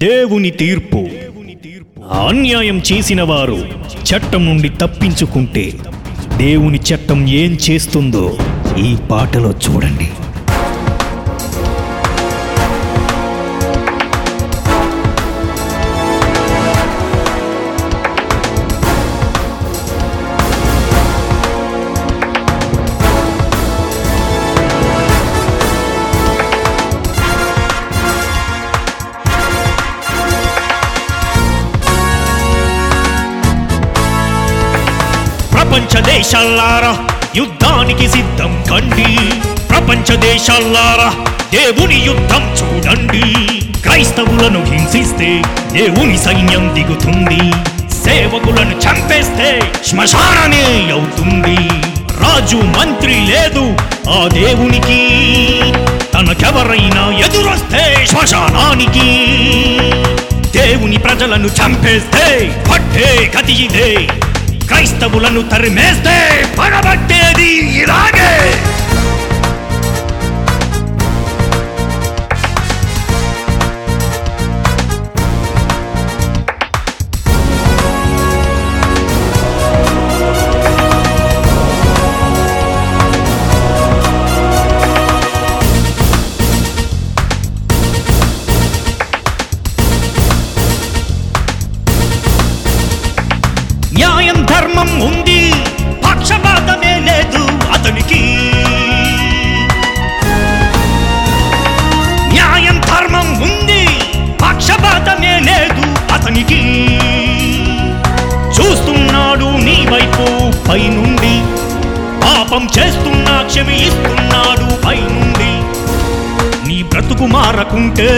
దేవుని తీర్పు. అన్యాయం చేసిన వారు చట్టం నుండి తప్పించుకుంటే దేవుని చట్టం ఏం చేస్తుందో ఈ పాటలో చూడండి. ప్రపంచ దేశాలారా యుద్ధానికి సిద్ధం కండి. ప్రపంచ దేశాలారా దేవుని యుద్ధం చూడండి. క్రైస్తవులను హింసిస్తే దేవుని సైన్యం దిగుతుంది. సేవకులను చంపేస్తే శ్మశానమే అవుతుంది. రాజు మంత్రి లేదు ఆ దేవునికి. తనకెవరైనా ఎదురొస్తే శ్మశానానికి. దేవుని ప్రజలను చంపేస్తే పట్టే గతి ఇదే. క్రైస్తవులను తరిమేస్తే పడబట్టేది ఇలాగే. న్యాయం ఉంది. పక్షపాతమే లేదు అతనికి. న్యాయం ధర్మం ఉంది. పక్షపాతమే లేదు అతనికి. చూస్తున్నాడు నీ వైపు పైనుండి. పాపం చేస్తున్నా క్షమి ఇస్తున్నాడు పైనుండి. నీ బ్రతుకు మారకుంటే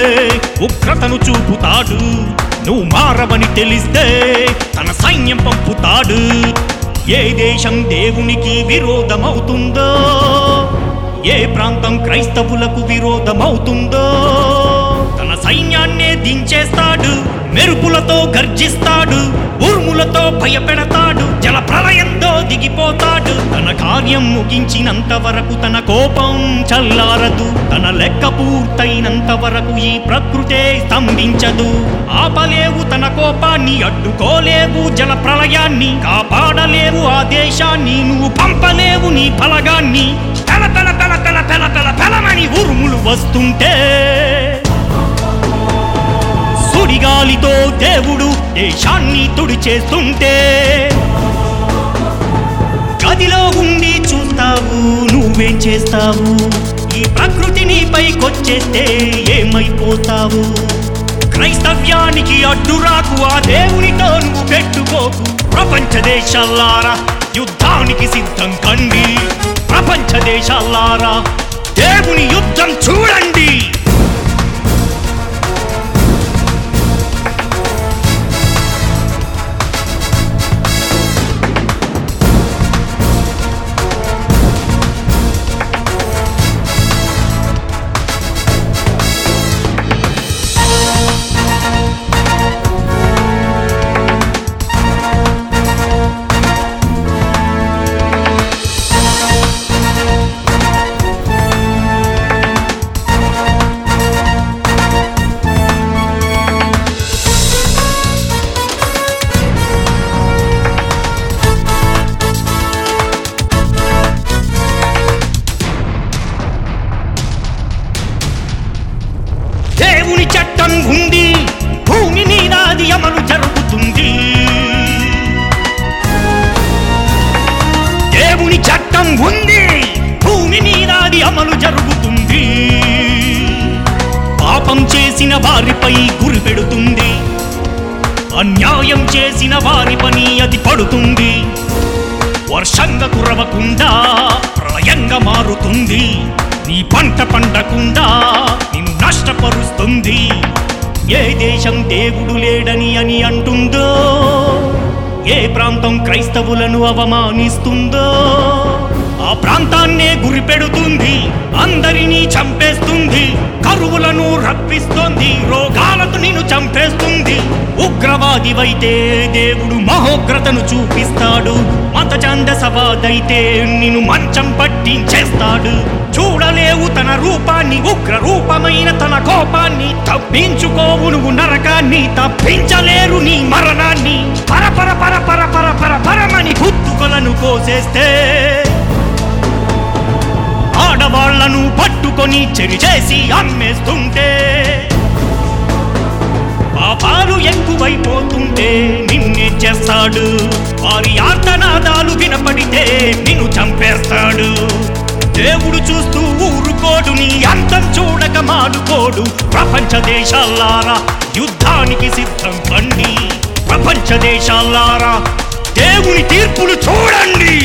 ఉగ్రతను చూపుతాడు. నువ్వు మారవని తెలిస్తే తన సైన్యం పంపుతాడు. ఏ దేశం దేవునికి విరోధమవుతుందో ఏ ప్రాంతం క్రైస్తవులకు విరోధమవుతుందో తన సైన్యాన్నే దించేస్తాడు మెరుపులతో గర్జిస్తాడు ఉరుములతో భయపెడతాడు పోతాడు తన కార్యం ముగించినంత వరకు తన కోపం చల్లారదు. తన లెక్క పూర్తయినంత వరకు ఈ ప్రకృతే స్తంభించదు. ఆపలేవు తన కోపాన్ని అడ్డుకోలేవు జల ప్రళయాన్ని. కాపాడలేవు ఆ దేశాన్ని నువ్వు పంపలేవు నీ ఫలగాన్ని. తల తల తల తల తల తల తలమని ఉరుములు వస్తుంటే సుడిగాలితో దేవుడు దేశాన్ని తుడిచేస్తుంటే నువ్వే చేస్తావు? ఈ ప్రకృతిని పైకొచ్చేస్తే ఏమైపోతావు? క్రైస్తవ్యానికి అడ్డురాకు ఆ దేవునితో నువ్వు పెట్టుకోకు. ప్రపంచ దేశాలారా యుద్ధానికి సిద్ధం కండి. ప్రపంచ దేశాలారా అమలు జరుగుతుంది. పాపం చేసిన వారిపై గురి పెడుతుంది. అన్యాయం చేసిన వారి పని అది పడుతుంది. వర్షంగా కురవకుండా ప్రళయంగా మారుతుంది. నీ పంట పండకుండా నిన్ను నష్టపరుస్తుంది. ఏ దేశం దేవుడు లేడని అని అంటుందో? ఏ ప్రాంతం క్రైస్తవులను అవమానిస్తుందో? ప్రాంతాన్నే గురి గురిపెడుతుంది అందరినీ చంపేస్తుంది కరువులను రప్పిస్తోంది రోగాలతో నిన్ను చంపేస్తుంది. ఉగ్రవాదివైతే దేవుడు మహోగ్రతను చూపిస్తాడు మత చందసవాదైతే నిన్ను మంచం పట్టించేస్తాడు. చూడలేవు తన రూపాన్ని ఉగ్ర రూపమైన తన కోపాన్ని తప్పించుకోవు నువ్వు నరకాన్ని తప్పించలేరు నీ మరణాన్ని. పరపర పర పర పర పర పరమని గుత్తుకలను కోసేస్తే ఆడవాళ్ళను పట్టుకొని చెరి చేసి అమ్మేస్తుంటే పాపాలు ఎక్కువైపోతుంటే నిన్నే చేస్తాడు. వారి ఆర్తనాదాలు వినపడితే నిన్ను చంపేస్తాడు. దేవుడు చూస్తూ ఊరుకోడు నీ అంతం చూడక మాడుకోడు ప్రపంచ దేశాలారా యుద్ధానికి సిద్ధం కండి ప్రపంచ దేశాలారా దేవుని తీర్పులు చూడండి.